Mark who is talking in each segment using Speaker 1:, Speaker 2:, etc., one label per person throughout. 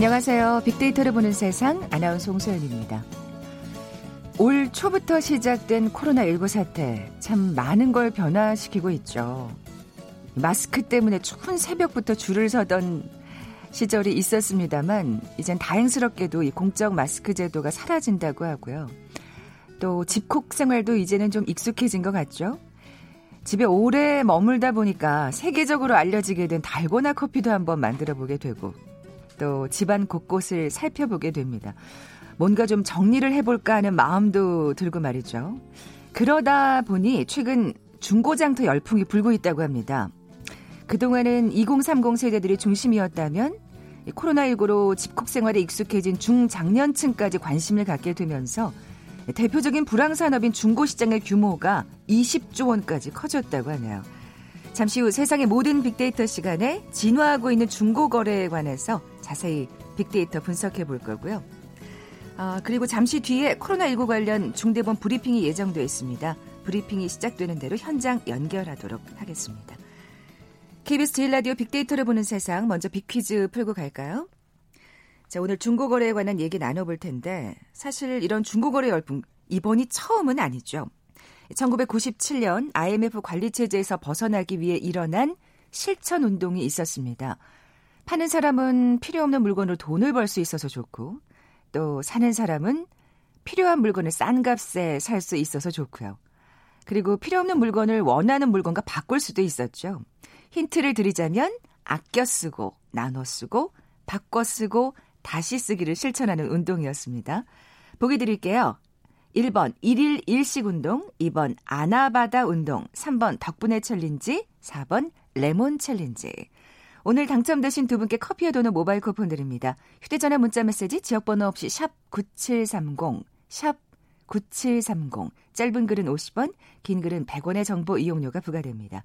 Speaker 1: 안녕하세요. 빅데이터를 보는 세상 아나운서 홍소연입니다. 올 초부터 시작된 코로나19 사태 참 많은 걸 변화시키고 있죠. 마스크 때문에 추운 새벽부터 줄을 서던 시절이 있었습니다만 이젠 다행스럽게도 이 공적 마스크 제도가 사라진다고 하고요. 또 집콕 생활도 이제는 좀 익숙해진 것 같죠. 집에 오래 머물다 보니까 세계적으로 알려지게 된 달고나 커피도 한번 만들어 보게 되고 또 집안 곳곳을 살펴보게 됩니다. 뭔가 좀 정리를 해볼까 하는 마음도 들고 말이죠. 그러다 보니 최근 중고장터 열풍이 불고 있다고 합니다. 그동안은 2030 세대들이 중심이었다면 코로나19로 집콕 생활에 익숙해진 중장년층까지 관심을 갖게 되면서 대표적인 불황 산업인 중고 시장의 규모가 20조 원까지 커졌다고 하네요. 잠시 후 세상의 모든 빅데이터 시간에 진화하고 있는 중고 거래에 관해서 자세히 빅데이터 분석해 볼 거고요. 아, 그리고 잠시 뒤에 코로나19 관련 중대본 브리핑이 예정되어 있습니다. 브리핑이 시작되는 대로 현장 연결하도록 하겠습니다. KBS 제일 라디오 빅데이터를 보는 세상 먼저 빅퀴즈 풀고 갈까요? 자, 오늘 중고거래에 관한 얘기 나눠볼 텐데 사실 이런 중고거래 열풍 이번이 처음은 아니죠. 1997년 IMF 관리 체제에서 벗어나기 위해 일어난 실천 운동이 있었습니다. 파는 사람은 필요 없는 물건으로 돈을 벌 수 있어서 좋고 또 사는 사람은 필요한 물건을 싼 값에 살 수 있어서 좋고요. 그리고 필요 없는 물건을 원하는 물건과 바꿀 수도 있었죠. 힌트를 드리자면 아껴 쓰고 나눠 쓰고 바꿔 쓰고 다시 쓰기를 실천하는 운동이었습니다. 보기 드릴게요. 1번 1일 1식 운동, 2번 아나바다 운동, 3번 덕분에 챌린지, 4번 레몬 챌린지. 오늘 당첨되신 두 분께 커피와 도넛 모바일 쿠폰 드립니다. 휴대전화 문자 메시지 지역번호 없이 샵 9730, 샵 9730. 짧은 글은 50원, 긴 글은 100원의 정보 이용료가 부과됩니다.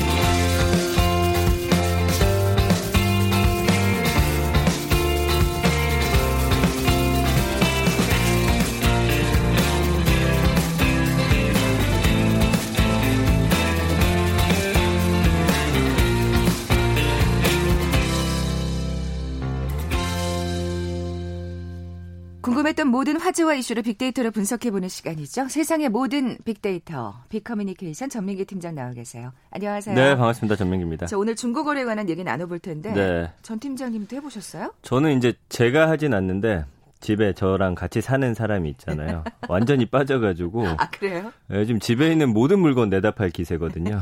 Speaker 1: 궁금했던 모든 화제와 이슈를 빅데이터로 분석해보는 시간이죠. 세상의 모든 빅데이터, 빅커뮤니케이션 전민기 팀장 나와 계세요. 안녕하세요.
Speaker 2: 네, 반갑습니다. 전민기입니다.
Speaker 1: 자, 오늘 중고거래에 관한 얘기 나눠볼 텐데 네. 전 팀장님도 해보셨어요?
Speaker 2: 저는 이제 제가 하진 않는데 집에 저랑 같이 사는 사람이 있잖아요. 완전히 빠져가지고.
Speaker 1: 아, 그래요?
Speaker 2: 요즘 집에 있는 모든 물건 내다 팔 기세거든요.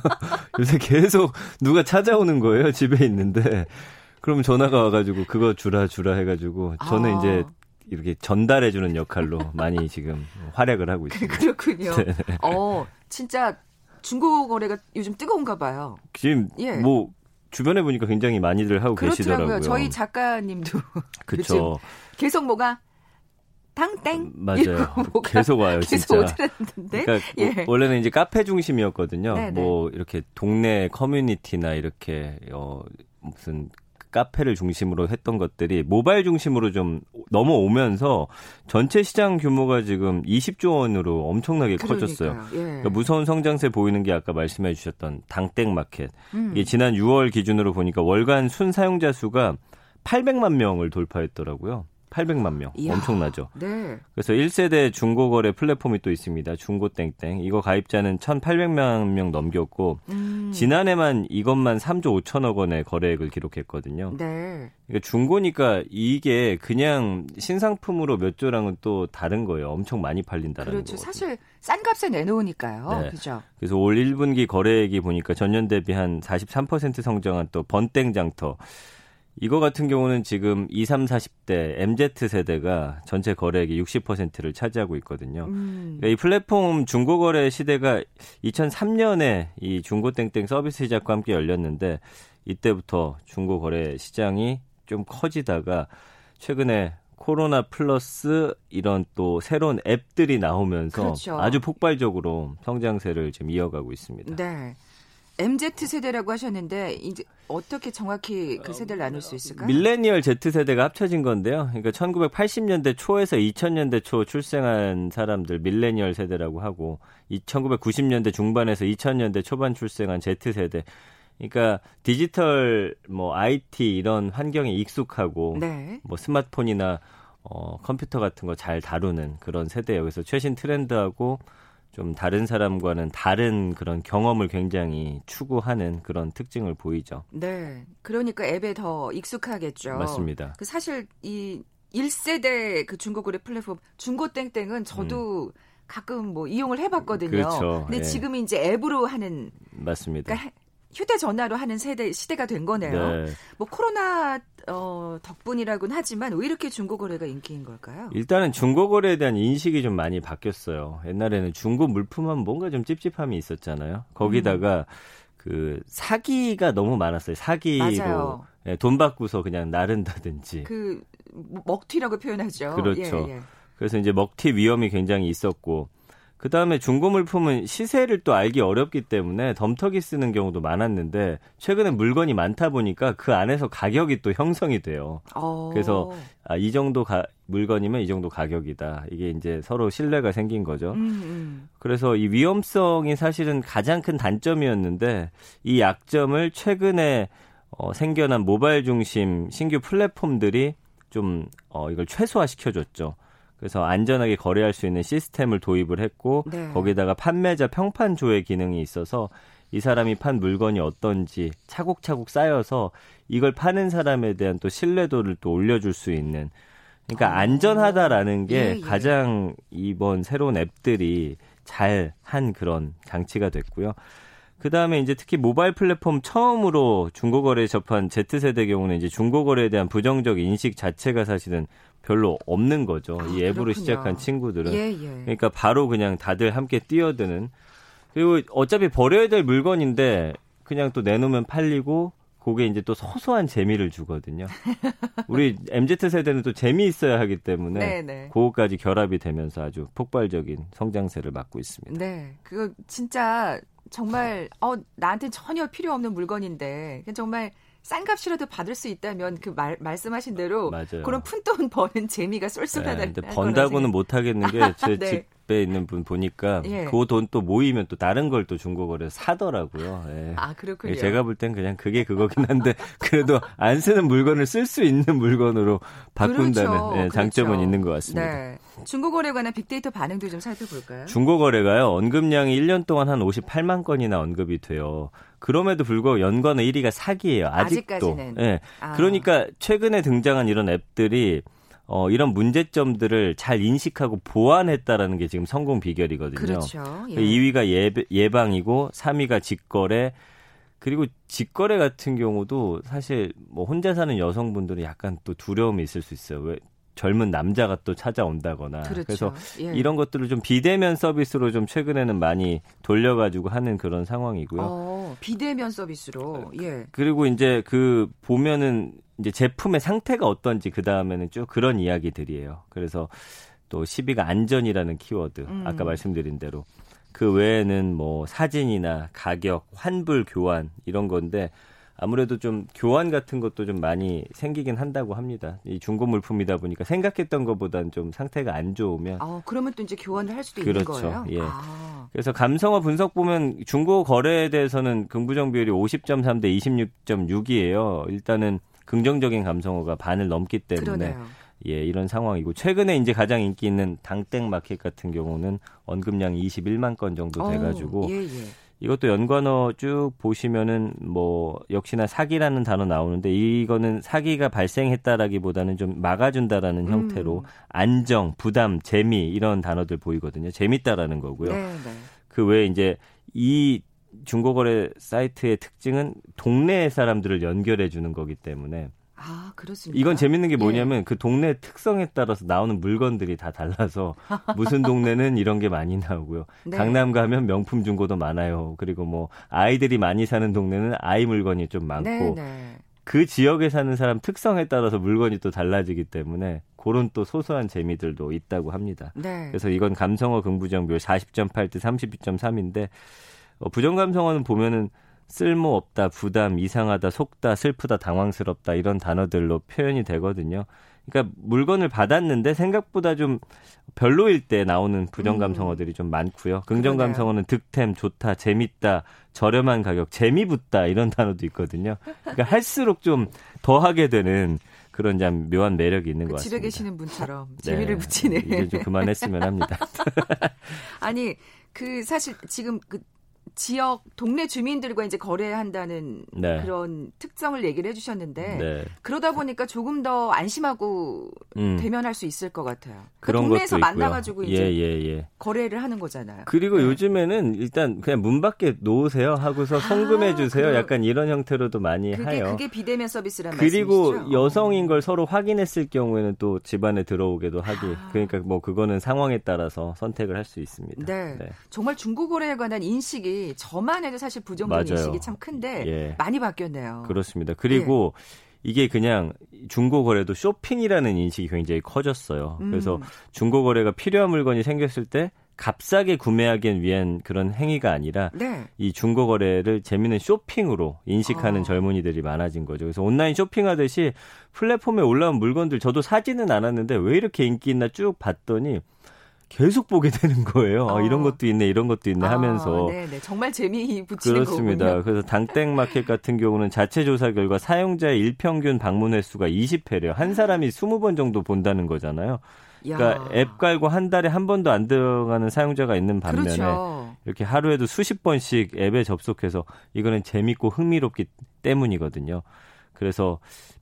Speaker 2: 요새 계속 누가 찾아오는 거예요. 집에 있는데. 그럼 전화가 와가지고 그거 주라 주라 해가지고 저는 아. 이제 이렇게 전달해주는 역할로 많이 지금 활약을 하고 있습니다.
Speaker 1: 그렇군요. 네. 어, 진짜 중고 거래가 요즘 뜨거운가 봐요.
Speaker 2: 지금 예. 뭐 주변에 보니까 굉장히 많이들 하고
Speaker 1: 그렇더라고요.
Speaker 2: 계시더라고요.
Speaker 1: 저희 작가님도
Speaker 2: 그렇죠.
Speaker 1: 계속 뭐가 당땡
Speaker 2: 음, 맞아요. 계속 와요,
Speaker 1: 계속
Speaker 2: 진짜. 그러니까 예. 원래는 이제 카페 중심이었거든요. 네네. 뭐 이렇게 동네 커뮤니티나 이렇게 어 무슨 카페를 중심으로 했던 것들이 모바일 중심으로 좀 넘어오면서 전체 시장 규모가 지금 20조 원으로 엄청나게 그러니까요. 커졌어요. 예. 그러니까 무서운 성장세 보이는 게 아까 말씀해 주셨던 당땡 마켓. 음. 이게 지난 6월 기준으로 보니까 월간 순 사용자 수가 800만 명을 돌파했더라고요. 800만 명. 이야, 엄청나죠.
Speaker 1: 네.
Speaker 2: 그래서 1세대 중고거래 플랫폼이 또 있습니다. 중고땡땡. 이거 가입자는 1,800만 명 넘겼고 음. 지난해만 이것만 3조 5천억 원의 거래액을 기록했거든요.
Speaker 1: 네.
Speaker 2: 그러니까 중고니까 이게 그냥 신상품으로 몇 조랑은 또 다른 거예요. 엄청 많이 팔린다는
Speaker 1: 그렇죠. 거거든요. 사실 싼 값에 내놓으니까요. 네. 그죠.
Speaker 2: 그래서 올 1분기 거래액이 보니까 전년 대비 한 43% 성장한 또 번땡 장터 이거 같은 경우는 지금 20, 30, 40대 MZ 세대가 전체 거래액의 60%를 차지하고 있거든요. 음. 그러니까 이 플랫폼 중고 거래 시대가 2003년에 이 중고 땡땡 서비스 시작과 함께 열렸는데 이때부터 중고 거래 시장이 좀 커지다가 최근에 코로나 플러스 이런 또 새로운 앱들이 나오면서 그렇죠. 아주 폭발적으로 성장세를 지금 이어가고 있습니다.
Speaker 1: 네. MZ 세대라고 하셨는데 이제 어떻게 정확히 그 세대를 나눌 수 있을까요?
Speaker 2: 밀레니얼 Z 세대가 합쳐진 건데요. 그러니까 1980년대 초에서 2000년대 초 출생한 사람들 밀레니얼 세대라고 하고 1990년대 중반에서 2000년대 초반 출생한 Z 세대. 그러니까 디지털 뭐 IT 이런 환경에 익숙하고 네. 뭐 스마트폰이나 어 컴퓨터 같은 거 잘 다루는 그런 세대예요. 그래서 최신 트렌드하고 좀 다른 사람과는 다른 그런 경험을 굉장히 추구하는 그런 특징을 보이죠.
Speaker 1: 네. 그러니까 앱에 더 익숙하겠죠.
Speaker 2: 맞습니다.
Speaker 1: 그 사실 이 1세대 그 중고 거래 플랫폼 중고 땡땡은 저도 음. 가끔 뭐 이용을 해봤거든요.
Speaker 2: 그렇죠.
Speaker 1: 근데 예. 지금 이제 앱으로 하는
Speaker 2: 맞습니다.
Speaker 1: 그러니까 휴대전화로 하는 세대 시대가 된 거네요. 네. 뭐 코로나 어, 덕분이라고는 하지만 왜 이렇게 중고거래가 인기인 걸까요?
Speaker 2: 일단은 중고거래에 대한 인식이 좀 많이 바뀌었어요. 옛날에는 중고 물품하면 뭔가 좀 찝찝함이 있었잖아요. 거기다가 음. 그 사기가 너무 많았어요. 사기로 예, 돈 받고서 그냥 나른다든지.
Speaker 1: 그 먹튀라고 표현하죠.
Speaker 2: 그렇죠. 예, 예. 그래서 이제 먹튀 위험이 굉장히 있었고 그 다음에 중고 물품은 시세를 또 알기 어렵기 때문에 덤터기 쓰는 경우도 많았는데 최근에 물건이 많다 보니까 그 안에서 가격이 또 형성이 돼요. 오. 어. 그래서 아, 이 정도 가, 물건이면 이 정도 가격이다. 이게 이제 서로 신뢰가 생긴 거죠. 음, 음. 그래서 이 위험성이 사실은 가장 큰 단점이었는데 이 약점을 최근에 어, 생겨난 모바일 중심 신규 플랫폼들이 좀 어, 이걸 최소화시켜줬죠. 그래서 안전하게 거래할 수 있는 시스템을 도입을 했고 네. 거기다가 판매자 평판 조회 기능이 있어서 이 사람이 판 물건이 어떤지 차곡차곡 쌓여서 이걸 파는 사람에 대한 또 신뢰도를 또 올려줄 수 있는 그러니까 아. 안전하다라는 게 예, 예. 가장 이번 새로운 앱들이 잘 한 그런 장치가 됐고요. 그 다음에 이제 특히 모바일 플랫폼 처음으로 중고거래에 접한 Z세대 경우는 이제 중고거래에 대한 부정적 인식 자체가 사실은 별로 없는 거죠. 아, 이 앱으로 그렇군요. 시작한 친구들은. 예, 예. 그러니까 바로 그냥 다들 함께 뛰어드는. 그리고 어차피 버려야 될 물건인데 그냥 또 내놓으면 팔리고 그게 이제 또 소소한 재미를 주거든요. 우리 MZ 세대는 또 재미 있어야 하기 때문에 네네. 네. 그거까지 결합이 되면서 아주 폭발적인 성장세를 맞고 있습니다.
Speaker 1: 네, 그거 진짜 정말 어 나한테 전혀 필요 없는 물건인데 정말 싼 값이라도 받을 수 있다면 그 말, 말씀하신 대로 맞아요. 그런 푼돈 버는 재미가 쏠쏠하다.
Speaker 2: 네, 번다고는 못 하겠는 게제 네. 집에 있는 분 보니까 예. 그돈 또 모이면 또 다른 걸 또 중고거래에서 사더라고요. 예.
Speaker 1: 아 그렇군요.
Speaker 2: 제가 볼 땐 그냥 그게 그거긴 한데 그래도 안 쓰는 물건을 쓸 수 있는 물건으로 바꾼다는 그렇죠. 예, 장점은 그렇죠. 있는 것 같습니다. 네.
Speaker 1: 중고거래에 관한 빅데이터 반응도 좀 살펴볼까요?
Speaker 2: 중고거래가요. 언급량이 1년 동안 한 58만 건이나 언급이 돼요. 그럼에도 불구하고 연관어 1위가 사기예요. 아직도. 예. 아. 그러니까 최근에 등장한 이런 앱들이 어, 이런 문제점들을 잘 인식하고 보완했다라는 게 지금 성공 비결이거든요.
Speaker 1: 그렇죠. 예.
Speaker 2: 2위가 예, 예방이고 3위가 직거래 그리고 직거래 같은 경우도 사실 뭐 혼자 사는 여성분들은 약간 또 두려움이 있을 수 있어요. 왜 젊은 남자가 또 찾아온다거나 그렇죠. 그래서 예. 이런 것들을 좀 비대면 서비스로 좀 최근에는 많이 돌려가지고 하는 그런 상황이고요.
Speaker 1: 어, 비대면 서비스로 예.
Speaker 2: 그리고 이제 그 보면은 이제 제품의 상태가 어떤지 그 다음에는 쭉 그런 이야기들이에요. 그래서 또 10위가 안전이라는 키워드 음. 아까 말씀드린 대로 그 외에는 뭐 사진이나 가격, 환불 교환 이런 건데 아무래도 좀 교환 같은 것도 좀 많이 생기긴 한다고 합니다. 이 중고 물품이다 보니까 생각했던 것보단 좀 상태가 안 좋으면
Speaker 1: 아, 그러면 또 이제 교환을 할 수도 그렇죠. 있는 거예요.
Speaker 2: 예. 아. 그래서 감성어 분석 보면 중고 거래에 대해서는 긍부정 비율이 50.3 대 26.6이에요. 일단은 긍정적인 감성어가 반을 넘기 때문에 그러네요. 예, 이런 상황이고 최근에 이제 가장 인기 있는 당땡 마켓 같은 경우는 언급량이 21만 건 정도 돼 가지고 예, 예. 이것도 연관어 쭉 보시면은 뭐 역시나 사기라는 단어 나오는데 이거는 사기가 발생했다라기보다는 좀 막아준다라는 음. 형태로 안정, 부담, 재미 이런 단어들 보이거든요. 재밌다라는 거고요. 네, 네. 그 외에 이제 이 중고거래 사이트의 특징은 동네 사람들을 연결해 주는 거기 때문에
Speaker 1: 아, 그렇습니까?
Speaker 2: 이건 재밌는 게 뭐냐면 예. 그 동네 특성에 따라서 나오는 물건들이 다 달라서 무슨 동네는 이런 게 많이 나오고요. 네. 강남 가면 명품 중고도 많아요. 그리고 뭐 아이들이 많이 사는 동네는 아이 물건이 좀 많고 네, 네. 그 지역에 사는 사람 특성에 따라서 물건이 또 달라지기 때문에 그런 또 소소한 재미들도 있다고 합니다. 네. 그래서 이건 감성어 긍부정비율 40.8대 32.3인데 어, 부정감성어는 보면은 쓸모없다, 부담, 이상하다, 속다, 슬프다, 당황스럽다 이런 단어들로 표현이 되거든요. 그러니까 물건을 받았는데 생각보다 좀 별로일 때 나오는 부정 감성어들이 음. 좀 많고요. 긍정 감성어는 득템, 좋다, 재밌다, 저렴한 가격, 재미붙다 이런 단어도 있거든요. 그러니까 할수록 좀 더 하게 되는 그런 참 묘한 매력이 있는
Speaker 1: 그
Speaker 2: 것
Speaker 1: 같습니다. 집에 계시는 분처럼 재미를 네. 붙이는.
Speaker 2: 이제 좀 그만했으면 합니다.
Speaker 1: 아니 그 사실 지금 그 지역 동네 주민들과 이제 거래한다는 네. 그런 특성을 얘기를 해주셨는데 네. 그러다 보니까 조금 더 안심하고 음. 대면할 수 있을 것 같아요. 그 그런 동네에서 만나가지고 이제 예, 예, 예. 거래를 하는 거잖아요.
Speaker 2: 그리고 네. 요즘에는 일단 그냥 문 밖에 놓으세요 하고서 아, 송금해 주세요. 아, 약간 이런 형태로도 많이
Speaker 1: 그게,
Speaker 2: 해요.
Speaker 1: 그게 비대면 서비스란
Speaker 2: 그리고
Speaker 1: 말씀이시죠?
Speaker 2: 여성인 걸 서로 확인했을 경우에는 또 집안에 들어오게도 하기. 아. 그러니까 뭐 그거는 상황에 따라서 선택을 할 수 있습니다.
Speaker 1: 네. 네. 정말 중고 거래에 관한 인식이 저만 해도 사실 부정적인 인식이 참 큰데 예. 많이 바뀌었네요.
Speaker 2: 그렇습니다. 그리고 예. 이게 그냥 중고 거래도 쇼핑이라는 인식이 굉장히 커졌어요. 음. 그래서 중고 거래가 필요한 물건이 생겼을 때 값싸게 구매하기 위한 그런 행위가 아니라 네. 이 중고 거래를 재미있는 쇼핑으로 인식하는 어. 젊은이들이 많아진 거죠. 그래서 온라인 쇼핑하듯이 플랫폼에 올라온 물건들 저도 사지는 않았는데 왜 이렇게 인기 있나 쭉 봤더니 계속 보게 되는 거예요. 어. 아, 이런 것도 있네, 이런 것도 있네 아, 하면서.
Speaker 1: 아, 네네. 정말 재미 붙이는
Speaker 2: 그렇습니다.
Speaker 1: 거군요.
Speaker 2: 그래서 당땡 마켓 같은 경우는 자체 조사 결과 사용자의 일평균 방문 횟수가 20회래요. 한 사람이 20번 정도 본다는 거잖아요. 그러니까 앱 깔고 한 달에 한 번도 안 들어가는 사용자가 있는 반면에 그렇죠. 이렇게 하루에도 수십 번씩 앱에 접속해서 이거는 재밌고 흥미롭기 때문이거든요. 그래서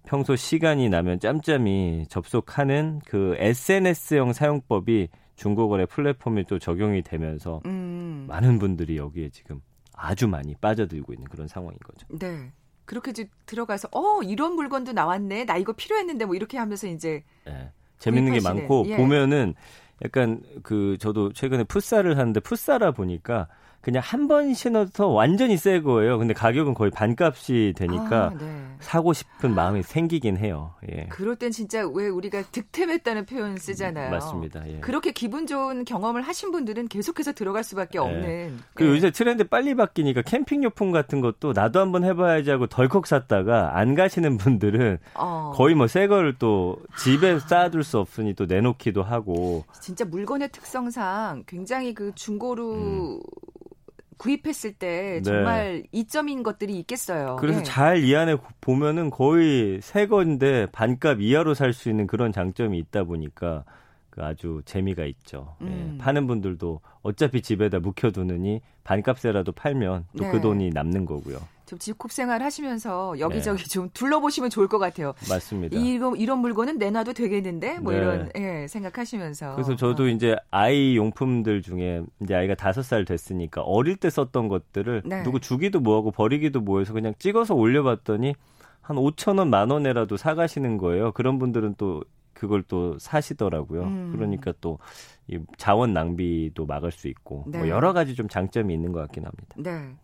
Speaker 2: 평소 시간이 나면 짬짬이 접속하는 그 SNS형 사용법이 중고거래 플랫폼이 또 적용이 되면서 음. 많은 분들이 여기에 지금 아주 많이 빠져들고 있는 그런 상황인 거죠.
Speaker 1: 네. 그렇게 이제 들어가서 어 이런 물건도 나왔네 나 이거 필요했는데 뭐 이렇게 하면서 이제 네.
Speaker 2: 재밌는 게 많고 예. 보면은 약간 그 저도 최근에 풋살을 하는데 풋살아 보니까 그냥 한 번 신어서 완전히 새 거예요. 근데 가격은 거의 반값이 되니까 아, 네. 사고 싶은 마음이 생기긴 해요. 예.
Speaker 1: 그럴 땐 진짜 왜 우리가 득템했다는 표현 쓰잖아요.
Speaker 2: 맞습니다. 예.
Speaker 1: 그렇게 기분 좋은 경험을 하신 분들은 계속해서 들어갈 수밖에 예. 없는.
Speaker 2: 그리고 예. 요새 트렌드 빨리 바뀌니까 캠핑용품 같은 것도 나도 한번 해봐야지 하고 덜컥 샀다가 안 가시는 분들은 어. 거의 뭐 새 거를 또 집에 아. 쌓아둘 수 없으니 또 내놓기도 하고.
Speaker 1: 진짜 물건의 특성상 굉장히 그 중고로 음. 구입했을 때 네. 정말 네. 이점인 것들이 있겠어요.
Speaker 2: 그래서 네. 잘이 안에 보면은 거의 새 건데 반값 이하로 살 수 있는 그런 장점이 있다 보니까 그 아주 재미가 있죠. 예. 음. 예, 파는 분들도 어차피 집에다 묵혀두느니 반값에라도 팔면 또그 네. 돈이 남는 거고요.
Speaker 1: 좀 집콕 생활 하시면서 여기저기 네. 좀 둘러보시면 좋을 것 같아요.
Speaker 2: 맞습니다.
Speaker 1: 이거 이런 물건은 내놔도 되겠는데 뭐 네. 이런 예, 생각하시면서.
Speaker 2: 그래서 저도 어. 이제 아이 용품들 중에 이제 아이가 다섯 살 됐으니까 어릴 때 썼던 것들을 네. 누구 주기도 뭐하고 버리기도 뭐해서 그냥 찍어서 올려봤더니 한 5천 원, 만 원에라도 사가시는 거예요. 그런 분들은 또 그걸 또 사시더라고요. 음. 그러니까 또 이 자원 낭비도 막을 수 있고 뭐 네. 여러 가지 좀 장점이 있는 것 같긴 합니다.
Speaker 1: 네.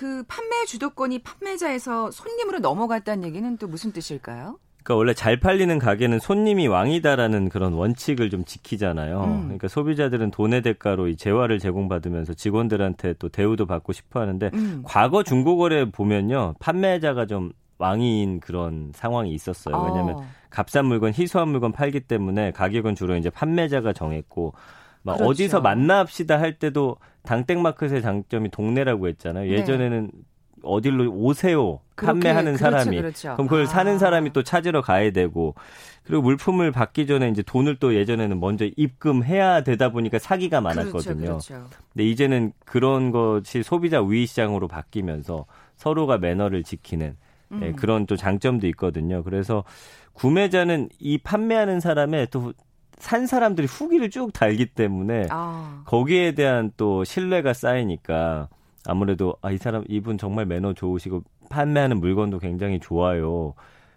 Speaker 1: 그 판매 주도권이 판매자에서 손님으로 넘어갔다는 얘기는 또 무슨 뜻일까요?
Speaker 2: 그러니까 원래 잘 팔리는 가게는 손님이 왕이다라는 그런 원칙을 좀 지키잖아요. 음. 그러니까 소비자들은 돈의 대가로 이 재화를 제공받으면서 직원들한테 또 대우도 받고 싶어 하는데 음. 과거 중고거래 보면요. 판매자가 좀 왕인 그런 상황이 있었어요. 왜냐하면 어. 값싼 물건, 희소한 물건 팔기 때문에 가격은 주로 이제 판매자가 정했고 막 그렇죠. 어디서 만납시다 할 때도 당땡마켓의 장점이 동네라고 했잖아요. 네. 예전에는 네. 어딜로 오세요. 판매하는 그렇죠, 사람이. 그렇죠. 그럼 그걸 아. 사는 사람이 또 찾으러 가야 되고 그리고 물품을 받기 전에 이제 돈을 또 예전에는 먼저 입금해야 되다 보니까 사기가 그렇죠, 많았거든요. 그렇죠, 근데 이제는 그런 것이 소비자 우위 시장으로 바뀌면서 서로가 매너를 지키는 예, 음. 예, 그런 또 장점도 있거든요. 그래서 구매자는 이 판매하는 사람의 또 산 사람들이 후기를 쭉 달기 때문에 아. 거기에 대한 또 신뢰가 쌓이니까 아무래도 아, 이 사람 이분 정말 매너 좋으시고 판매하는 물건도 굉장히 좋아요.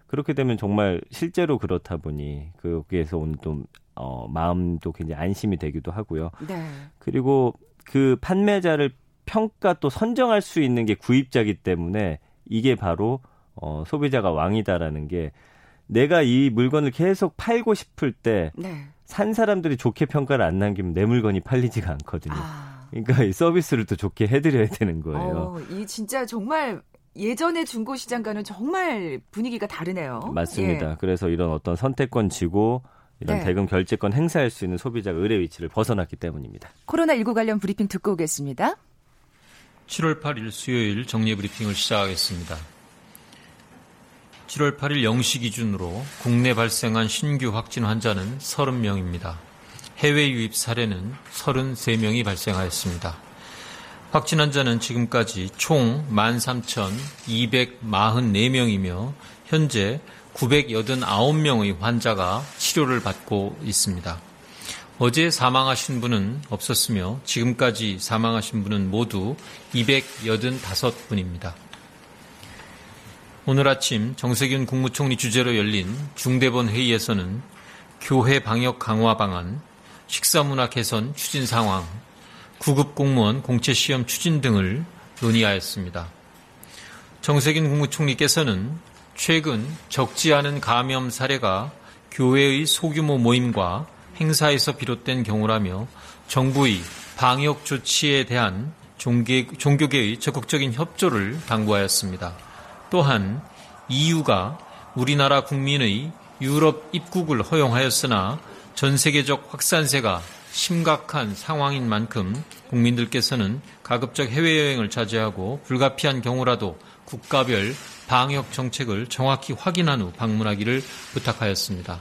Speaker 2: 그렇게 되면 정말 실제로 그렇다 보니 거기에서 오는 또 어, 마음도 굉장히 안심이 되기도 하고요. 네. 그리고 그 판매자를 평가 또 선정할 수 있는 게 구입자기 때문에 이게 바로 어, 소비자가 왕이다라는 게 내가 이 물건을 계속 팔고 싶을 때 산 네. 사람들이 좋게 평가를 안 남기면 내 물건이 팔리지가 않거든요. 아. 그러니까 이 서비스를 또 좋게 해드려야 되는 거예요.
Speaker 1: 어, 이 진짜 정말 예전의 중고 시장과는 정말 분위기가 다르네요.
Speaker 2: 맞습니다. 예. 그래서 이런 어떤 선택권 지고 이런 네. 대금 결제권 행사할 수 있는 소비자가 의뢰 위치를 벗어났기 때문입니다.
Speaker 1: 코로나19 관련 브리핑 듣고 오겠습니다.
Speaker 3: 7월 8일 수요일 정례 브리핑을 시작하겠습니다. 7월 8일 0시 기준으로 국내 발생한 신규 확진 환자는 30명입니다. 해외 유입 사례는 33명이 발생하였습니다. 확진 환자는 지금까지 총 13,244명이며 현재 989명의 환자가 치료를 받고 있습니다. 어제 사망하신 분은 없었으며 지금까지 사망하신 분은 모두 285분입니다. 오늘 아침 정세균 국무총리 주재로 열린 중대본 회의에서는 교회 방역 강화 방안, 식사문화 개선 추진 상황, 구급 공무원 공채 시험 추진 등을 논의하였습니다. 정세균 국무총리께서는 최근 적지 않은 감염 사례가 교회의 소규모 모임과 행사에서 비롯된 경우라며 정부의 방역 조치에 대한 종교계의 적극적인 협조를 당부하였습니다. 또한 EU가 우리나라 국민의 유럽 입국을 허용하였으나 전 세계적 확산세가 심각한 상황인 만큼 국민들께서는 가급적 해외여행을 자제하고 불가피한 경우라도 국가별 방역 정책을 정확히 확인한 후 방문하기를 부탁하였습니다.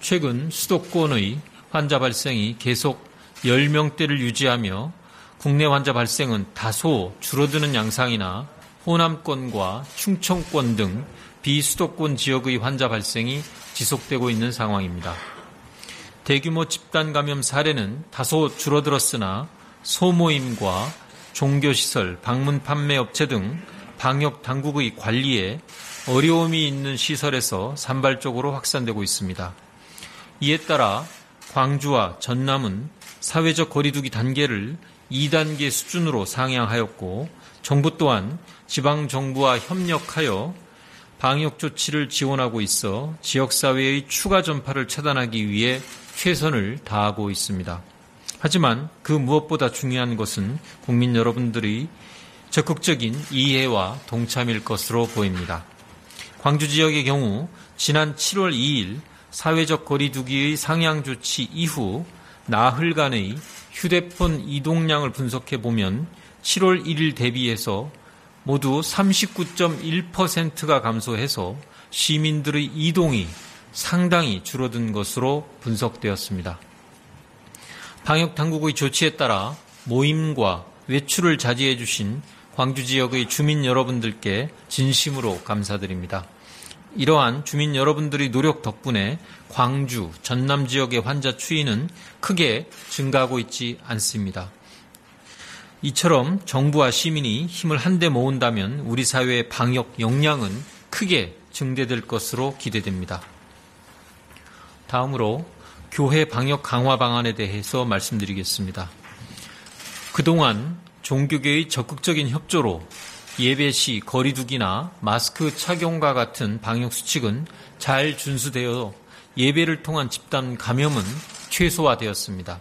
Speaker 3: 최근 수도권의 환자 발생이 계속 10명대를 유지하며 국내 환자 발생은 다소 줄어드는 양상이나 호남권과 충청권 등 비수도권 지역의 환자 발생이 지속되고 있는 상황입니다. 대규모 집단 감염 사례는 다소 줄어들었으나 소모임과 종교시설, 방문 판매 업체 등 방역 당국의 관리에 어려움이 있는 시설에서 산발적으로 확산되고 있습니다. 이에 따라 광주와 전남은 사회적 거리두기 단계를 2단계 수준으로 상향하였고 정부 또한 지방 정부와 협력하여 방역 조치를 지원하고 있어 지역 사회의 추가 전파를 차단하기 위해 최선을 다하고 있습니다. 하지만 그 무엇보다 중요한 것은 국민 여러분들이 적극적인 이해와 동참일 것으로 보입니다. 광주 지역의 경우 지난 7월 2일 사회적 거리두기의 상향 조치 이후 나흘간의 휴대폰 이동량을 분석해 보면 7월 1일 대비해서 모두 39.1%가 감소해서 시민들의 이동이 상당히 줄어든 것으로 분석되었습니다. 방역 당국의 조치에 따라 모임과 외출을 자제해 주신 광주 지역의 주민 여러분들께 진심으로 감사드립니다. 이러한 주민 여러분들의 노력 덕분에 광주, 전남 지역의 환자 추이는 크게 증가하고 있지 않습니다. 이처럼 정부와 시민이 힘을 한데 모은다면 우리 사회의 방역 역량은 크게 증대될 것으로 기대됩니다. 다음으로 교회 방역 강화 방안에 대해서 말씀드리겠습니다. 그동안 종교계의 적극적인 협조로 예배 시 거리두기나 마스크 착용과 같은 방역 수칙은 잘 준수되어 예배를 통한 집단 감염은 최소화되었습니다.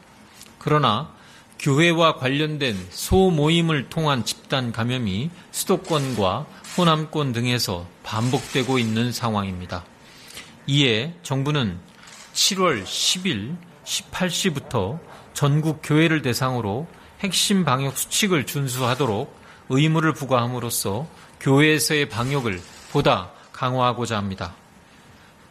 Speaker 3: 그러나 교회와 관련된 소모임을 통한 집단 감염이 수도권과 호남권 등에서 반복되고 있는 상황입니다. 이에 정부는 7월 10일 18시부터 전국 교회를 대상으로 핵심 방역 수칙을 준수하도록 의무를 부과함으로써 교회에서의 방역을 보다 강화하고자 합니다.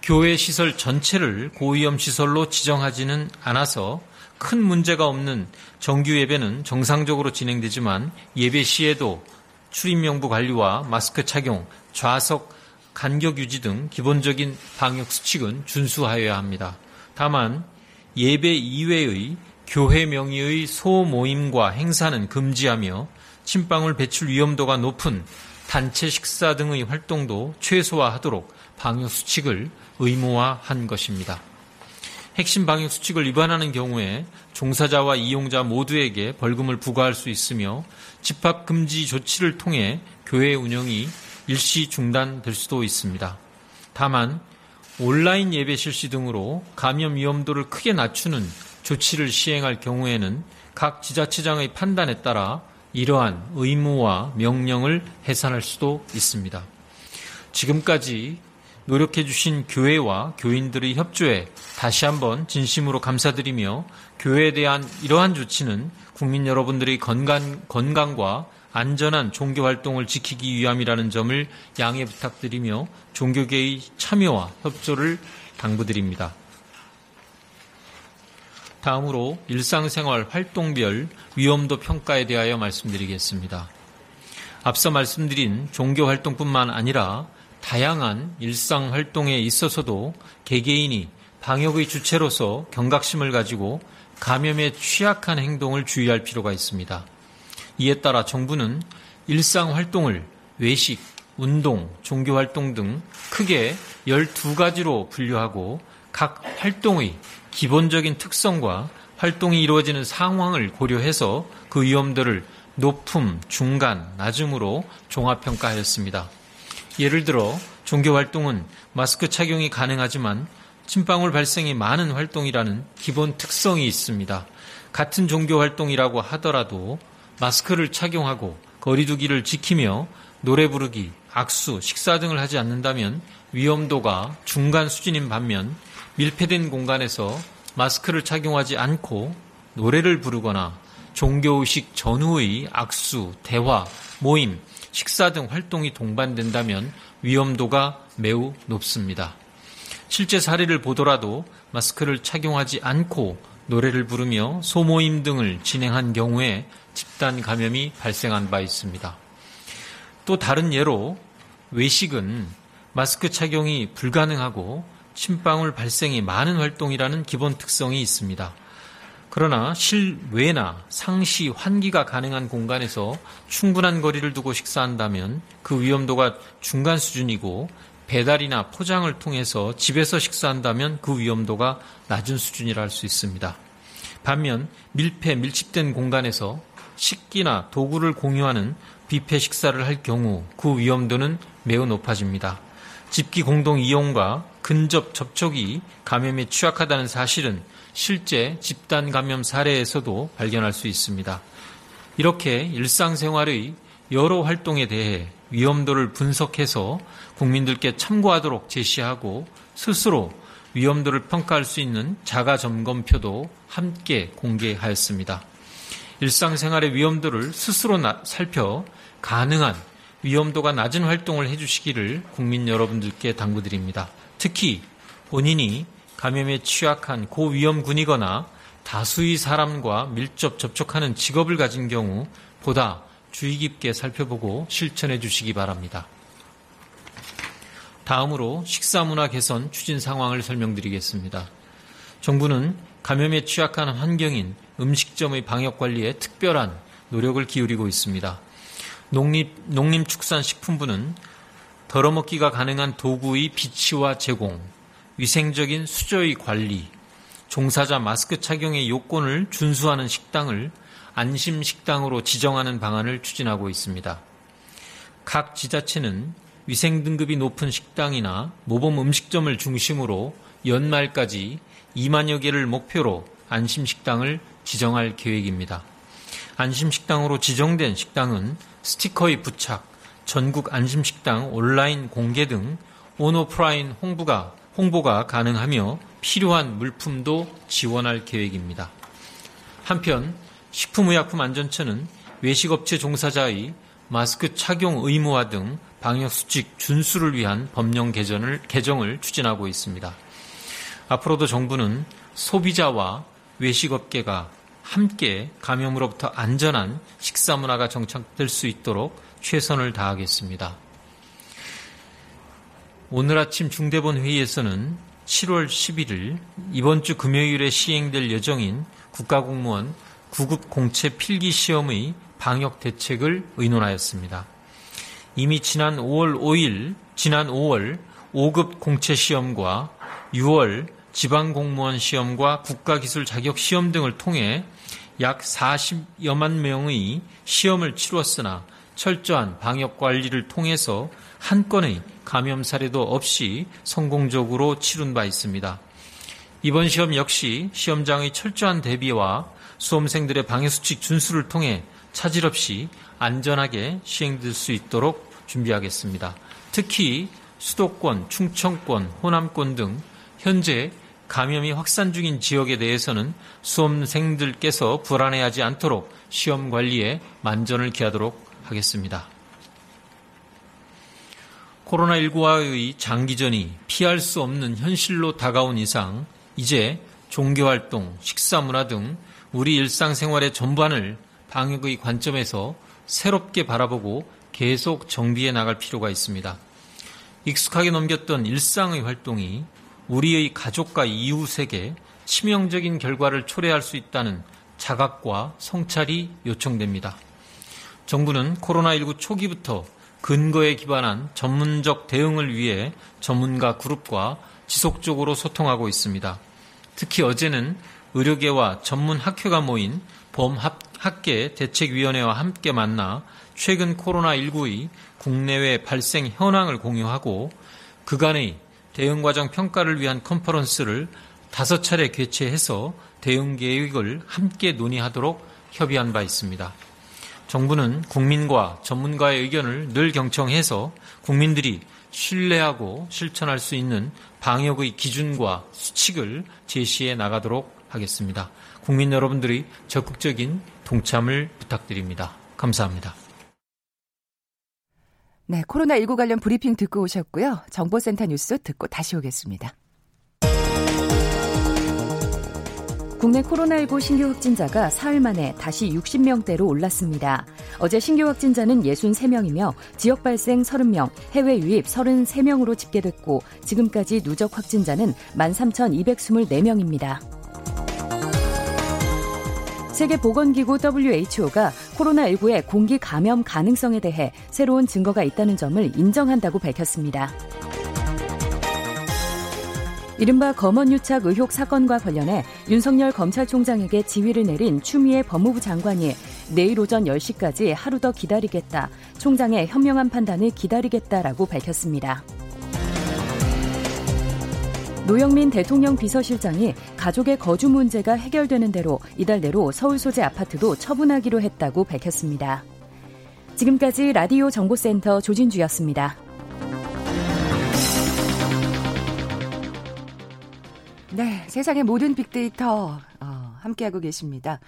Speaker 3: 교회 시설 전체를 고위험 시설로 지정하지는 않아서 큰 문제가 없는 정규 예배는 정상적으로 진행되지만 예배 시에도 출입 명부 관리와 마스크 착용, 좌석 간격 유지 등 기본적인 방역 수칙은 준수하여야 합니다. 다만 예배 이외의 교회 명의의 소모임과 행사는 금지하며 침방울 배출 위험도가 높은 단체 식사 등의 활동도 최소화하도록 방역 수칙을 의무화한 것입니다. 핵심 방역 수칙을 위반하는 경우에 종사자와 이용자 모두에게 벌금을 부과할 수 있으며 집합 금지 조치를 통해 교회 운영이 일시 중단될 수도 있습니다. 다만 온라인 예배 실시 등으로 감염 위험도를 크게 낮추는 조치를 시행할 경우에는 각 지자체장의 판단에 따라 이러한 의무와 명령을 해산할 수도 있습니다. 지금까지 노력해 주신 교회와 교인들의 협조에 다시 한번 진심으로 감사드리며 교회에 대한 이러한 조치는 국민 여러분들의 건강, 건강과 안전한 종교 활동을 지키기 위함이라는 점을 양해 부탁드리며 종교계의 참여와 협조를 당부드립니다. 다음으로 일상생활 활동별 위험도 평가에 대하여 말씀드리겠습니다. 앞서 말씀드린 종교 활동뿐만 아니라 다양한 일상 활동에 있어서도 개개인이 방역의 주체로서 경각심을 가지고 감염에 취약한 행동을 주의할 필요가 있습니다. 이에 따라 정부는 일상 활동을 외식, 운동, 종교 활동 등 크게 12가지로 분류하고 각 활동의 기본적인 특성과 활동이 이루어지는 상황을 고려해서 그 위험도를 높음, 중간, 낮음으로 종합평가하였습니다. 예를 들어 종교 활동은 마스크 착용이 가능하지만 침방울 발생이 많은 활동이라는 기본 특성이 있습니다. 같은 종교 활동이라고 하더라도 마스크를 착용하고 거리두기를 지키며 노래 부르기, 악수, 식사 등을 하지 않는다면 위험도가 중간 수준인 반면 밀폐된 공간에서 마스크를 착용하지 않고 노래를 부르거나 종교의식 전후의 악수, 대화, 모임, 식사 등 활동이 동반된다면 위험도가 매우 높습니다. 실제 사례를 보더라도 마스크를 착용하지 않고 노래를 부르며 소모임 등을 진행한 경우에 집단 감염이 발생한 바 있습니다. 또 다른 예로 외식은 마스크 착용이 불가능하고 침방울 발생이 많은 활동이라는 기본 특성이 있습니다. 그러나 실외나 상시 환기가 가능한 공간에서 충분한 거리를 두고 식사한다면 그 위험도가 중간 수준이고 배달이나 포장을 통해서 집에서 식사한다면 그 위험도가 낮은 수준이라 할 수 있습니다. 반면 밀폐, 밀집된 공간에서 식기나 도구를 공유하는 뷔페 식사를 할 경우 그 위험도는 매우 높아집니다. 집기 공동 이용과 근접 접촉이 감염에 취약하다는 사실은 실제 집단 감염 사례에서도 발견할 수 있습니다. 이렇게 일상생활의 여러 활동에 대해 위험도를 분석해서 국민들께 참고하도록 제시하고 스스로 위험도를 평가할 수 있는 자가 점검표도 함께 공개하였습니다. 일상생활의 위험도를 스스로 살펴 가능한 위험도가 낮은 활동을 해주시기를 국민 여러분들께 당부드립니다. 특히 본인이 감염에 취약한 고위험군이거나 다수의 사람과 밀접 접촉하는 직업을 가진 경우 보다 주의 깊게 살펴보고 실천해 주시기 바랍니다. 다음으로 식사 문화 개선 추진 상황을 설명드리겠습니다. 정부는 감염에 취약한 환경인 음식점의 방역 관리에 특별한 노력을 기울이고 있습니다. 농립, 농림축산식품부는 덜어먹기가 가능한 도구의 비치와 제공, 위생적인 수저의 관리, 종사자 마스크 착용의 요건을 준수하는 식당을 안심 식당으로 지정하는 방안을 추진하고 있습니다. 각 지자체는 위생 등급이 높은 식당이나 모범 음식점을 중심으로 연말까지 2만여 개를 목표로 안심 식당을 지정할 계획입니다. 안심 식당으로 지정된 식당은 스티커의 부착, 전국 안심 식당 온라인 공개 등 온오프라인 홍보가 홍보가 가능하며 필요한 물품도 지원할 계획입니다. 한편 식품의약품안전처는 외식업체 종사자의 마스크 착용 의무화 등 방역수칙 준수를 위한 법령 개정을, 개정을 추진하고 있습니다. 앞으로도 정부는 소비자와 외식업계가 함께 감염으로부터 안전한 식사 문화가 정착될 수 있도록 최선을 다하겠습니다. 오늘 아침 중대본 회의에서는 7월 11일 이번 주 금요일에 시행될 예정인 국가공무원 9급 공채 필기 시험의 방역 대책을 의논하였습니다. 이미 지난 5월 5일, 지난 5월 5급 공채 시험과 6월 지방 공무원 시험과 국가 기술 자격 시험 등을 통해 약 40여만 명의 시험을 치루었으나 철저한 방역 관리를 통해서 한 건의 감염 사례도 없이 성공적으로 치룬 바 있습니다. 이번 시험 역시 시험장의 철저한 대비와 수험생들의 방역수칙 준수를 통해 차질 없이 안전하게 시행될 수 있도록 준비하겠습니다. 특히 수도권, 충청권, 호남권 등 현재 감염이 확산 중인 지역에 대해서는 수험생들께서 불안해하지 않도록 시험 관리에 만전을 기하도록 하겠습니다. 코로나19와의 장기전이 피할 수 없는 현실로 다가온 이상 이제 종교활동, 식사문화 등 우리 일상생활의 전반을 방역의 관점에서 새롭게 바라보고 계속 정비해 나갈 필요가 있습니다. 익숙하게 넘겼던 일상의 활동이 우리의 가족과 이웃에게 치명적인 결과를 초래할 수 있다는 자각과 성찰이 요청됩니다. 정부는 코로나19 초기부터 근거에 기반한 전문적 대응을 위해 전문가 그룹과 지속적으로 소통하고 있습니다. 특히 어제는 의료계와 전문 학회가 모인 범학계 대책위원회와 함께 만나 최근 코로나19의 국내외 발생 현황을 공유하고 그간의 대응 과정 평가를 위한 컨퍼런스를 다섯 차례 개최해서 대응 계획을 함께 논의하도록 협의한 바 있습니다. 정부는 국민과 전문가의 의견을 늘 경청해서 국민들이 신뢰하고 실천할 수 있는 방역의 기준과 수칙을 제시해 나가도록 하겠습니다. 국민 여러분들의 적극적인 동참을 부탁드립니다. 감사합니다.
Speaker 1: 네, 코로나19 관련 브리핑 듣고 오셨고요. 정보센터 뉴스 듣고 다시 오겠습니다.
Speaker 4: 국내 코로나19 신규 확진자가 사흘 만에 다시 60명대로 올랐습니다. 어제 신규 확진자는 63명이며 지역 발생 30명, 해외 유입 33명으로 집계됐고 지금까지 누적 확진자는 13,224명입니다. 세계보건기구 WHO가 코로나19의 공기 감염 가능성에 대해 새로운 증거가 있다는 점을 인정한다고 밝혔습니다. 이른바 검언유착 의혹 사건과 관련해 윤석열 검찰총장에게 지휘를 내린 추미애 법무부 장관이 내일 오전 10시까지 하루 더 기다리겠다, 총장의 현명한 판단을 기다리겠다라고 밝혔습니다. 노영민 대통령 비서실장이 가족의 거주 문제가 해결되는 대로 이달 내로 서울 소재 아파트도 처분하기로 했다고 밝혔습니다. 지금까지 라디오 정보센터 조진주였습니다.
Speaker 1: 세상의 모든 빅데이터 어, 함께하고 계십니다.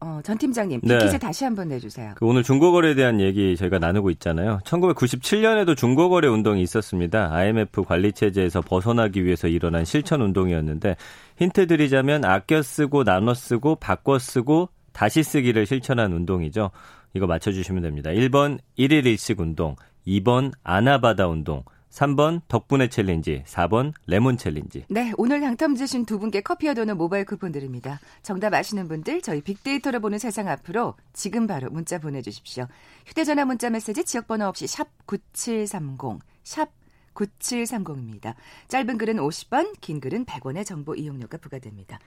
Speaker 1: 어, 전 팀장님, 빅퀴즈 네. 다시 한번 내주세요.
Speaker 2: 그 오늘 중고거래에 대한 얘기 저희가 나누고 있잖아요. 1997년에도 중고거래 운동이 있었습니다. IMF 관리체제에서 벗어나기 위해서 일어난 실천 운동이었는데 힌트 드리자면 아껴 쓰고 나눠 쓰고 바꿔 쓰고 다시 쓰기를 실천한 운동이죠. 이거 맞춰주시면 됩니다. 1번 1일 1식 운동, 2번 아나바다 운동, 3번 덕분에 챌린지, 4번 레몬 챌린지.
Speaker 1: 네, 오늘 당첨주신 두 분께 커피와 도넛 모바일 쿠폰 드립니다. 정답 아시는 분들 저희 빅데이터로 보는 세상 앞으로 지금 바로 문자 보내주십시오. 휴대전화 문자 메시지 지역번호 없이 샵 9730, 샵 9730입니다. 짧은 글은 50원, 긴 글은 100원의 정보 이용료가 부과됩니다.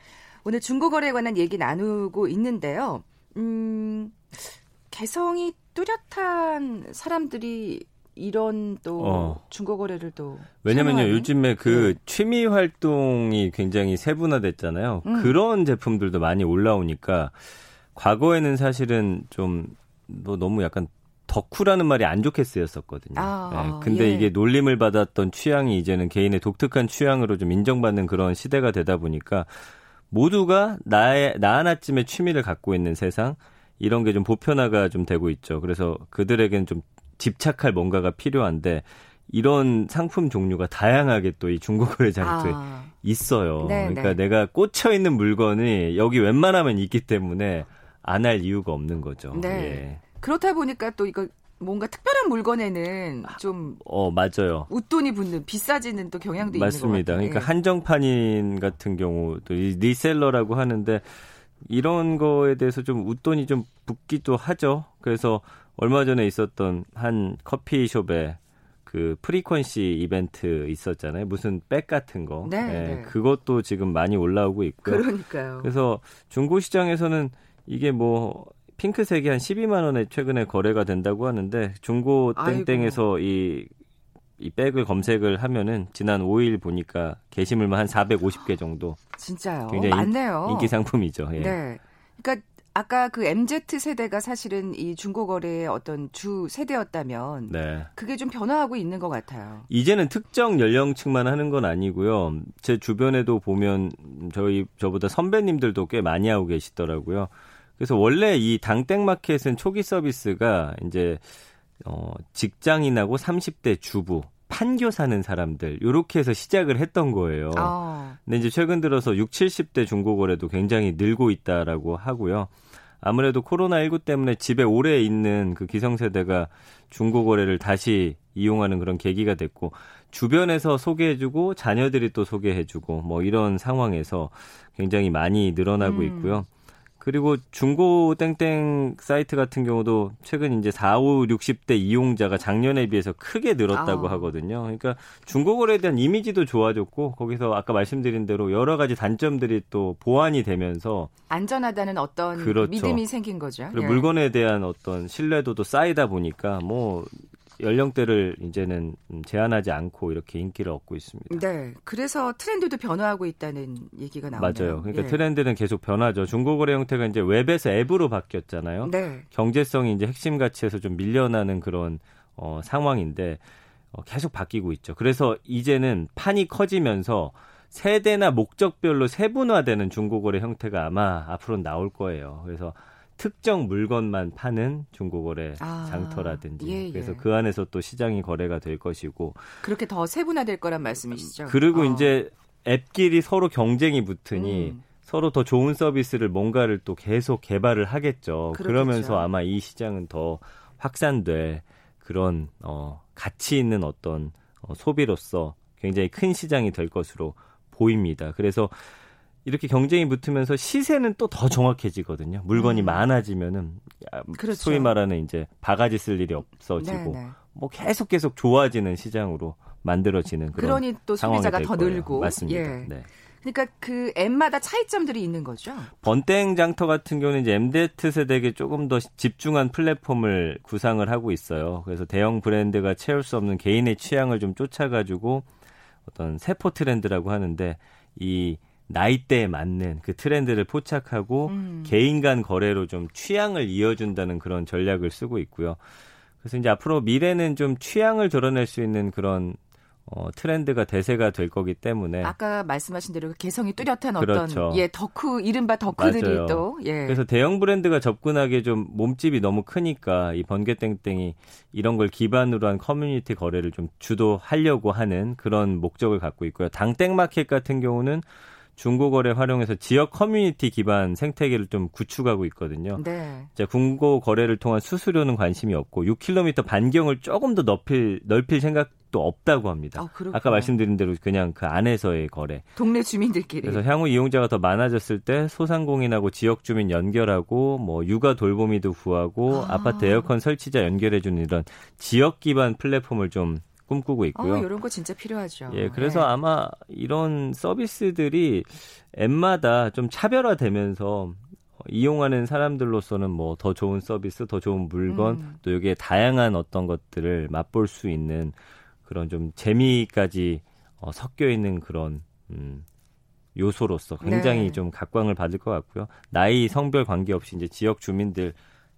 Speaker 1: 오늘 중고거래에 관한 얘기 나누고 있는데요. 음, 개성이 뚜렷한 사람들이 이런 또 어. 중고 거래를 또
Speaker 2: 왜냐면요 요즘에 그 네. 취미 활동이 굉장히 세분화됐잖아요. 음. 그런 제품들도 많이 올라오니까 과거에는 사실은 좀 뭐 너무 약간 덕후라는 말이 안 좋게 쓰였었거든요. 아, 네. 근데 예. 이게 놀림을 받았던 취향이 이제는 개인의 독특한 취향으로 좀 인정받는 그런 시대가 되다 보니까 모두가 나의 나 하나쯤의 취미를 갖고 있는 세상 이런 게 좀 보편화가 좀 되고 있죠. 그래서 그들에게는 좀 집착할 뭔가가 필요한데 이런 상품 종류가 다양하게 또 이 중고거래 장터에 아. 있어요. 네 그러니까 네. 내가 꽂혀 있는 물건이 여기 웬만하면 있기 때문에 안 할 이유가 없는 거죠. 네. 예.
Speaker 1: 그렇다 보니까 또 이거 뭔가 특별한 물건에는 좀
Speaker 2: 어, 맞아요.
Speaker 1: 웃돈이 붙는 비싸지는 또 경향도
Speaker 2: 맞습니다.
Speaker 1: 있는
Speaker 2: 것 같아요. 그러니까 한정판인 같은 경우 또 reseller라고 하는데 이런 거에 대해서 좀 웃돈이 좀 붙기도 하죠. 그래서 얼마 전에 있었던 한 커피숍에 그 frequency 이벤트 있었잖아요. 무슨 백 같은 거. 네, 네, 네. 그것도 지금 많이 올라오고 있고요.
Speaker 1: 그러니까요.
Speaker 2: 그래서 중고 시장에서는 이게 뭐 핑크색이 한 12만 원에 최근에 거래가 된다고 하는데 중고 땡땡에서 이이 백을 검색을 하면은 지난 5일 보니까 게시물만 한 450개 정도.
Speaker 1: 진짜요? 굉장히 많네요.
Speaker 2: 인기 상품이죠. 예.
Speaker 1: 네. 그러니까 아까 그 MZ 세대가 사실은 이 중고거래의 어떤 주 세대였다면 네. 그게 좀 변화하고 있는 것 같아요.
Speaker 2: 이제는 특정 연령층만 하는 건 아니고요. 제 주변에도 보면 저희 저보다 선배님들도 꽤 많이 하고 계시더라고요. 그래서 원래 이 당땡마켓은 초기 서비스가 이제 어 직장인하고 30대 주부 판교 사는 사람들 요렇게 해서 시작을 했던 거예요. 어. 근데 이제 최근 들어서 6, 70대 중고거래도 굉장히 늘고 있다라고 하고요. 아무래도 코로나19 때문에 집에 오래 있는 그 기성세대가 중고거래를 다시 이용하는 그런 계기가 됐고 주변에서 소개해주고 자녀들이 또 소개해주고 뭐 이런 상황에서 굉장히 많이 늘어나고 음. 있고요. 그리고 중고 땡땡 사이트 같은 경우도 최근 이제 4, 5, 60대 이용자가 작년에 비해서 크게 늘었다고 아. 하거든요. 그러니까 중고거래에 대한 이미지도 좋아졌고 거기서 아까 말씀드린 대로 여러 가지 단점들이 또 보완이 되면서
Speaker 1: 안전하다는 어떤 그렇죠. 믿음이 생긴 거죠.
Speaker 2: 그리고 예. 물건에 대한 어떤 신뢰도도 쌓이다 보니까 뭐 연령대를 이제는 제한하지 않고 이렇게 인기를 얻고 있습니다.
Speaker 1: 네. 그래서 트렌드도 변화하고 있다는 얘기가 나오네요.
Speaker 2: 맞아요. 그러니까 예. 트렌드는 계속 변하죠. 중고거래 형태가 이제 웹에서 앱으로 바뀌었잖아요. 네. 경제성이 이제 핵심 가치에서 좀 밀려나는 그런 어, 상황인데 어, 계속 바뀌고 있죠. 그래서 이제는 판이 커지면서 세대나 목적별로 세분화되는 중고거래 형태가 아마 앞으로 나올 거예요. 그래서 특정 물건만 파는 중고거래 아, 장터라든지 예, 예. 그래서 그 안에서 또 시장이 거래가 될 것이고
Speaker 1: 그렇게 더 세분화될 거란 말씀이시죠?
Speaker 2: 그리고 어. 이제 앱끼리 서로 경쟁이 붙으니 음. 서로 더 좋은 서비스를 뭔가를 또 계속 개발을 하겠죠. 그렇겠죠. 그러면서 아마 이 시장은 더 확산될 그런 어 가치 있는 어떤 어, 소비로서 굉장히 큰 시장이 될 것으로 보입니다. 그래서 이렇게 경쟁이 붙으면서 시세는 또 더 정확해지거든요. 물건이 음. 많아지면은 그렇죠. 소위 말하는 이제 바가지 쓸 일이 없어지고 네네. 네. 뭐 계속 계속 좋아지는 시장으로 만들어지는 그런 그러니 또 소비자가 더 늘고 맞습니다. 예. 네.
Speaker 1: 그러니까 그 앱마다 차이점들이 있는 거죠.
Speaker 2: 번땡 장터 같은 경우는 이제 MZ 세대에게 조금 더 집중한 플랫폼을 구상을 하고 있어요. 그래서 대형 브랜드가 채울 수 없는 개인의 취향을 좀 쫓아가지고 어떤 세포 트렌드라고 하는데 이 나이대에 맞는 그 트렌드를 포착하고 음. 개인 간 거래로 좀 취향을 이어준다는 그런 전략을 쓰고 있고요. 그래서 이제 앞으로 미래는 좀 취향을 드러낼 수 있는 그런 어, 트렌드가 대세가 될 거기 때문에
Speaker 1: 아까 말씀하신 대로 개성이 뚜렷한 그렇죠. 어떤 예 덕후 이른바 덕후들이 맞아요. 또 예.
Speaker 2: 그래서 대형 브랜드가 접근하기에 좀 몸집이 너무 크니까 이 번개땡땡이 이런 걸 기반으로 한 커뮤니티 거래를 좀 주도하려고 하는 그런 목적을 갖고 있고요. 당땡마켓 같은 경우는 중고거래 활용해서 지역 커뮤니티 기반 생태계를 좀 구축하고 있거든요. 네. 자, 중고 거래를 통한 수수료는 관심이 없고 6km 반경을 조금 더 넓힐 넓힐 생각도 없다고 합니다. 아, 아까 말씀드린 대로 그냥 그 안에서의 거래.
Speaker 1: 동네 주민들끼리.
Speaker 2: 그래서 향후 이용자가 더 많아졌을 때 소상공인하고 지역 주민 연결하고 뭐 육아 돌보미도 구하고 아파트 에어컨 설치자 연결해 주는 이런 지역 기반 플랫폼을 좀 꿈꾸고 있고요. 어,
Speaker 1: 이런 거 진짜 필요하죠.
Speaker 2: 예, 그래서 네. 아마 이런 서비스들이 앱마다 좀 차별화되면서 이용하는 사람들로서는 뭐 더 좋은 서비스, 더 좋은 물건, 음. 또 여기에 다양한 어떤 것들을 맛볼 수 있는 그런 좀 재미까지 어, 섞여 있는 그런 음, 요소로서 굉장히 네. 좀 각광을 받을 것 같고요. 나이, 성별 관계없이 이제 지역 주민들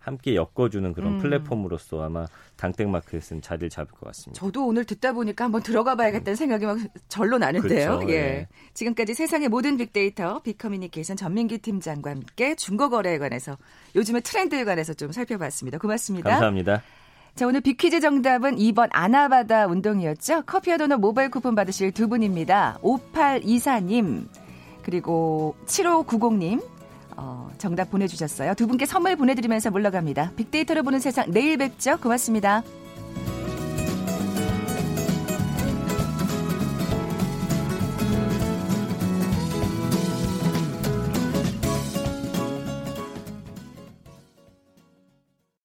Speaker 2: 함께 엮어주는 그런 음. 플랫폼으로서 아마 당땡 마켓은 자리를 잡을 것 같습니다.
Speaker 1: 저도 오늘 듣다 보니까 한번 들어가 봐야겠다는 생각이 막 절로 나는데요. 그렇죠. 예. 예. 지금까지 세상의 모든 빅데이터 빅커뮤니케이션 전민기 팀장과 함께 중고거래에 관해서 요즘의 트렌드에 관해서 좀 살펴봤습니다. 고맙습니다.
Speaker 2: 감사합니다.
Speaker 1: 자, 오늘 빅퀴즈 정답은 2번 아나바다 운동이었죠. 커피와 도넛 모바일 쿠폰 받으실 두 분입니다. 5824님, 그리고 7590님, 어, 정답 보내주셨어요. 두 분께 선물 보내드리면서 물러갑니다. 빅데이터로 보는 세상 내일 뵙죠. 고맙습니다.